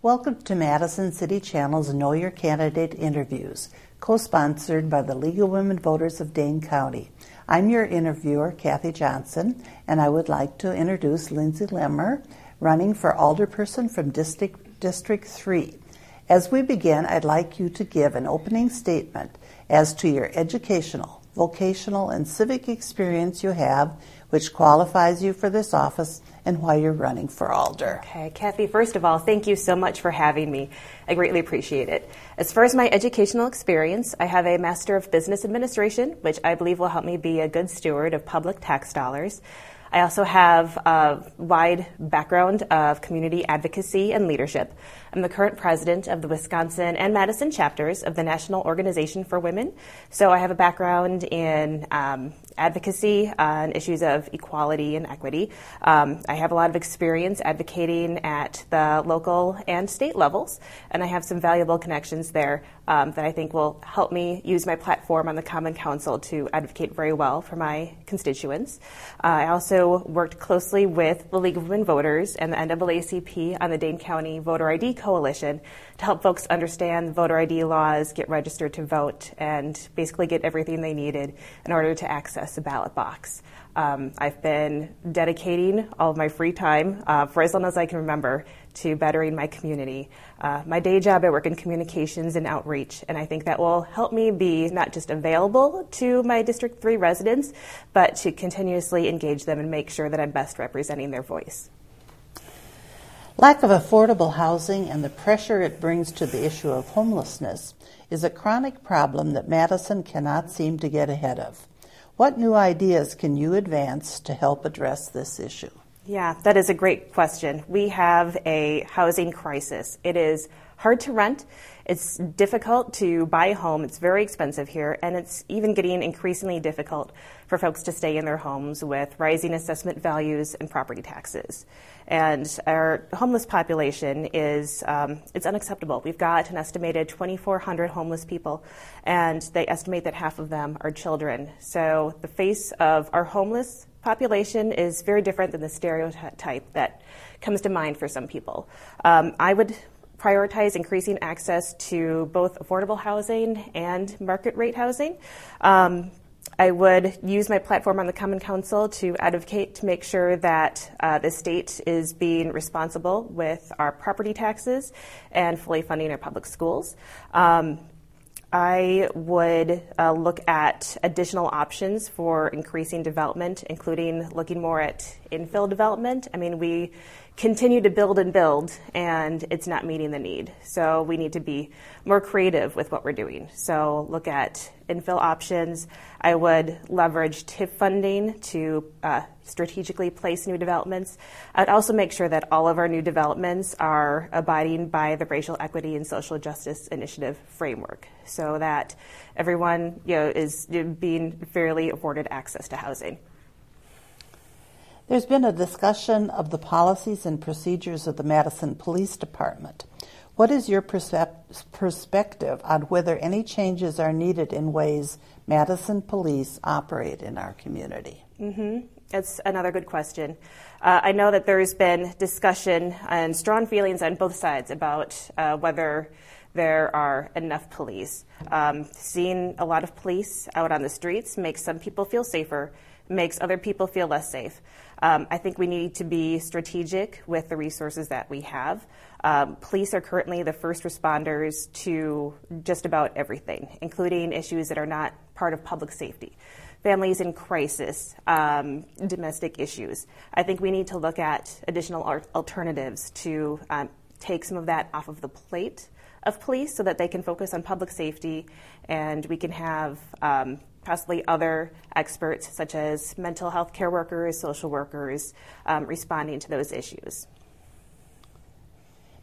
Welcome to Madison City Channel's Know Your Candidate interviews, co sponsored by the League of Women Voters of Dane County. I'm your interviewer, Kathy Johnson, and I would like to introduce Lindsay Lemmer, running for alderperson from District District 3. As we begin, I'd like you to give an opening statement as to your educational, vocational, and civic experience you have, which qualifies you for this office, and why you're running for alder. Okay, Kathy, first of all, thank you so much for having me. I greatly appreciate it. As far as my educational experience, I have a Master of Business Administration, which I believe will help me be a good steward of public tax dollars. I also have a wide background of community advocacy and leadership. I'm the current president of the Wisconsin and Madison chapters of the National Organization for Women. So I have a background in um, advocacy on issues of equality and equity. Um, I have a lot of experience advocating at the local and state levels, and I have some valuable connections there um, that I think will help me use my platform on the Common Council to advocate very well for my constituents. Uh, I also worked closely with the League of Women Voters and the NAACP on the Dane County Voter ID Coalition to help folks understand voter ID laws, get registered to vote, and basically get everything they needed in order to access a ballot box. Um, I've been dedicating all of my free time uh, for as long as I can remember to bettering my community. Uh, my day job, I work in communications and outreach, and I think that will help me be not just available to my District 3 residents, but to continuously engage them and make sure that I'm best representing their voice. Lack of affordable housing and the pressure it brings to the issue of homelessness is a chronic problem that Madison cannot seem to get ahead of. What new ideas can you advance to help address this issue? Yeah, that is a great question. We have a housing crisis. It is hard to rent. It's difficult to buy a home. It's very expensive here, and it's even getting increasingly difficult for folks to stay in their homes with rising assessment values and property taxes. And our homeless population is um, it's unacceptable. We've got an estimated 2,400 homeless people, and they estimate that half of them are children. So the face of our homeless population is very different than the stereotype that comes to mind for some people. Um, I would prioritize increasing access to both affordable housing and market rate housing. Um, I would use my platform on the Common Council to advocate to make sure that uh, the state is being responsible with our property taxes and fully funding our public schools. Um, I would uh, look at additional options for increasing development, including looking more at infill development. I mean, we continue to build and build, and it's not meeting the need. So we need to be more creative with what we're doing. So look at infill options. I would leverage TIF funding to uh, strategically place new developments. I'd also make sure that all of our new developments are abiding by the Racial Equity and Social Justice Initiative framework, so that everyone you know, is being fairly afforded access to housing. There's been a discussion of the policies and procedures of the Madison Police Department. What is your perspective on whether any changes are needed in ways Madison police operate in our community? Mm-hmm. That's another good question. Uh, I know that there's been discussion and strong feelings on both sides about uh, whether there are enough police. Um, seeing a lot of police out on the streets makes some people feel safer, makes other people feel less safe. Um, I think we need to be strategic with the resources that we have. Um, police are currently the first responders to just about everything, including issues that are not part of public safety. Families in crisis, um, domestic issues. I think we need to look at additional alternatives to um, take some of that off of the plate of police so that they can focus on public safety and we can have um, possibly other experts, such as mental health care workers, social workers, um, responding to those issues.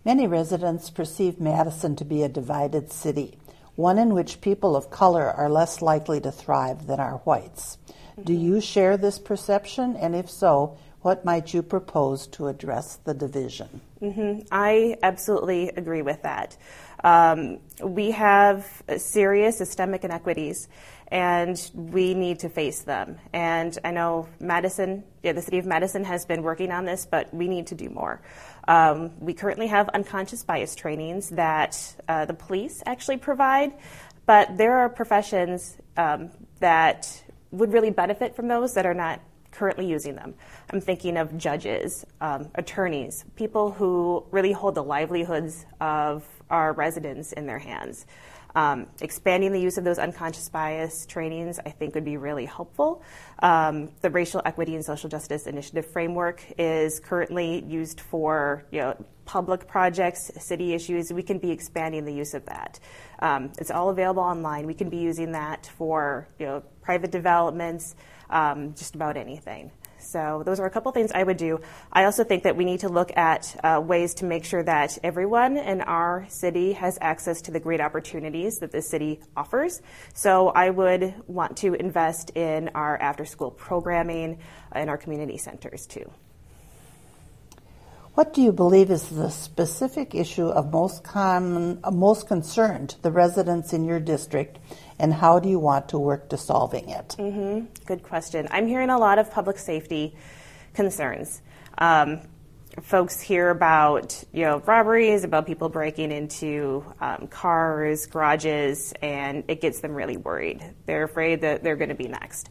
Many residents perceive Madison to be a divided city, one in which people of color are less likely to thrive than are whites. Mm-hmm. Do you share this perception? And if so, what might you propose to address the division? Mm-hmm. I absolutely agree with that. Um, we have serious systemic inequities, and we need to face them. And I know Madison, yeah, the city of Madison has been working on this, but we need to do more. Um, we currently have unconscious bias trainings that uh, the police actually provide, but there are professions um, that would really benefit from those that are not currently using them. I'm thinking of judges, um, attorneys, people who really hold the livelihoods of our residents in their hands. Um, expanding the use of those unconscious bias trainings, I think, would be really helpful. Um, the Racial Equity and Social Justice Initiative framework is currently used for you know, public projects, city issues. We can be expanding the use of that. Um, it's all available online. We can be using that for you know, private developments, um, just about anything. So those are a couple things I would do. I also think that we need to look at uh, ways to make sure that everyone in our city has access to the great opportunities that the city offers. So I would want to invest in our after-school programming and our community centers too. What do you believe is the specific issue of most common, most concern to the residents in your district, and how do you want to work to solving it? Mm-hmm. Good question. I'm hearing a lot of public safety concerns. Um, folks hear about you know robberies, about people breaking into um, cars, garages, and it gets them really worried. They're afraid that they're going to be next.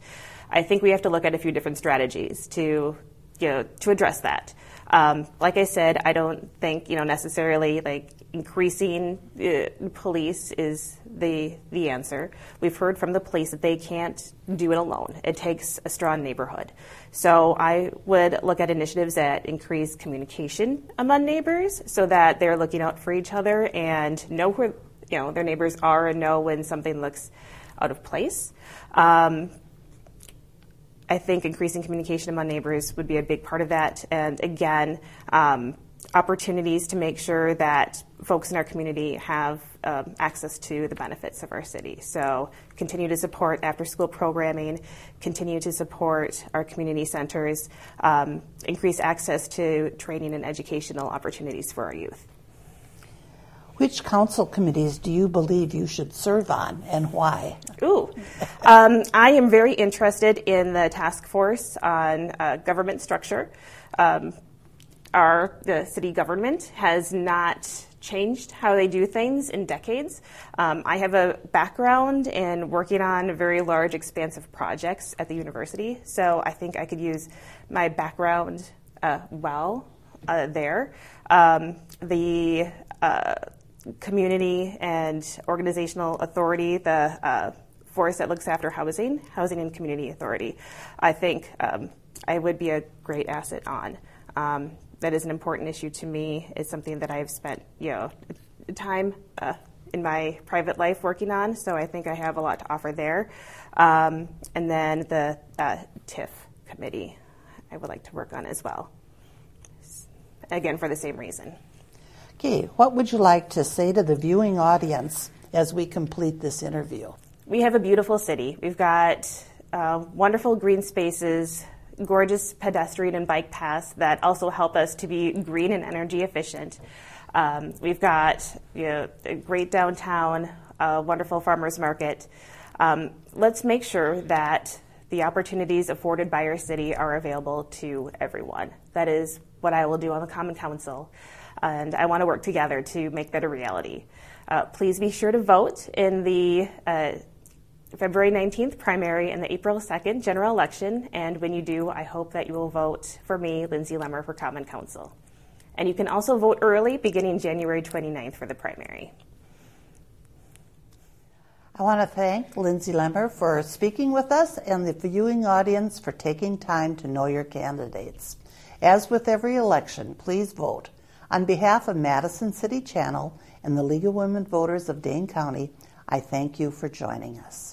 I think we have to look at a few different strategies to you know to address that. Um, like I said, I don't think you know necessarily like increasing uh, police is the the answer. We've heard from the police that they can't do it alone. It takes a strong neighborhood. So I would look at initiatives that increase communication among neighbors, so that they're looking out for each other and know where you know their neighbors are and know when something looks out of place. Um, I think increasing communication among neighbors would be a big part of that. And again, um, opportunities to make sure that folks in our community have um, access to the benefits of our city. So, continue to support after school programming, continue to support our community centers, um, increase access to training and educational opportunities for our youth. Which council committees do you believe you should serve on and why? Ooh, um, I am very interested in the task force on uh, government structure. Um, our the city government has not changed how they do things in decades. Um, I have a background in working on very large, expansive projects at the university, so I think I could use my background uh, well uh, there. Um, the uh, community and organizational authority, the uh, force that looks after housing, Housing and Community Authority, I think um, I would be a great asset on. Um, that is an important issue to me. It's something that I've spent, you know, time uh, in my private life working on. So I think I have a lot to offer there. Um, and then the uh, TIF committee, I would like to work on as well. Again, for the same reason. Okay, what would you like to say to the viewing audience as we complete this interview? We have a beautiful city. We've got uh, wonderful green spaces, gorgeous pedestrian and bike paths that also help us to be green and energy efficient. Um, we've got you know, a great downtown, a wonderful farmers market. Um, let's make sure that the opportunities afforded by our city are available to everyone. That is what I will do on the Common Council and I want to work together to make that a reality. Uh, please be sure to vote in the uh, February 19th primary and the April 2nd general election. And when you do, I hope that you will vote for me, Lindsay Lemmer, for Common Council. And you can also vote early beginning January 29th for the primary. I want to thank Lindsay Lemmer for speaking with us and the viewing audience for taking time to know your candidates. As with every election, please vote. On behalf of Madison City Channel and the League of Women Voters of Dane County, I thank you for joining us.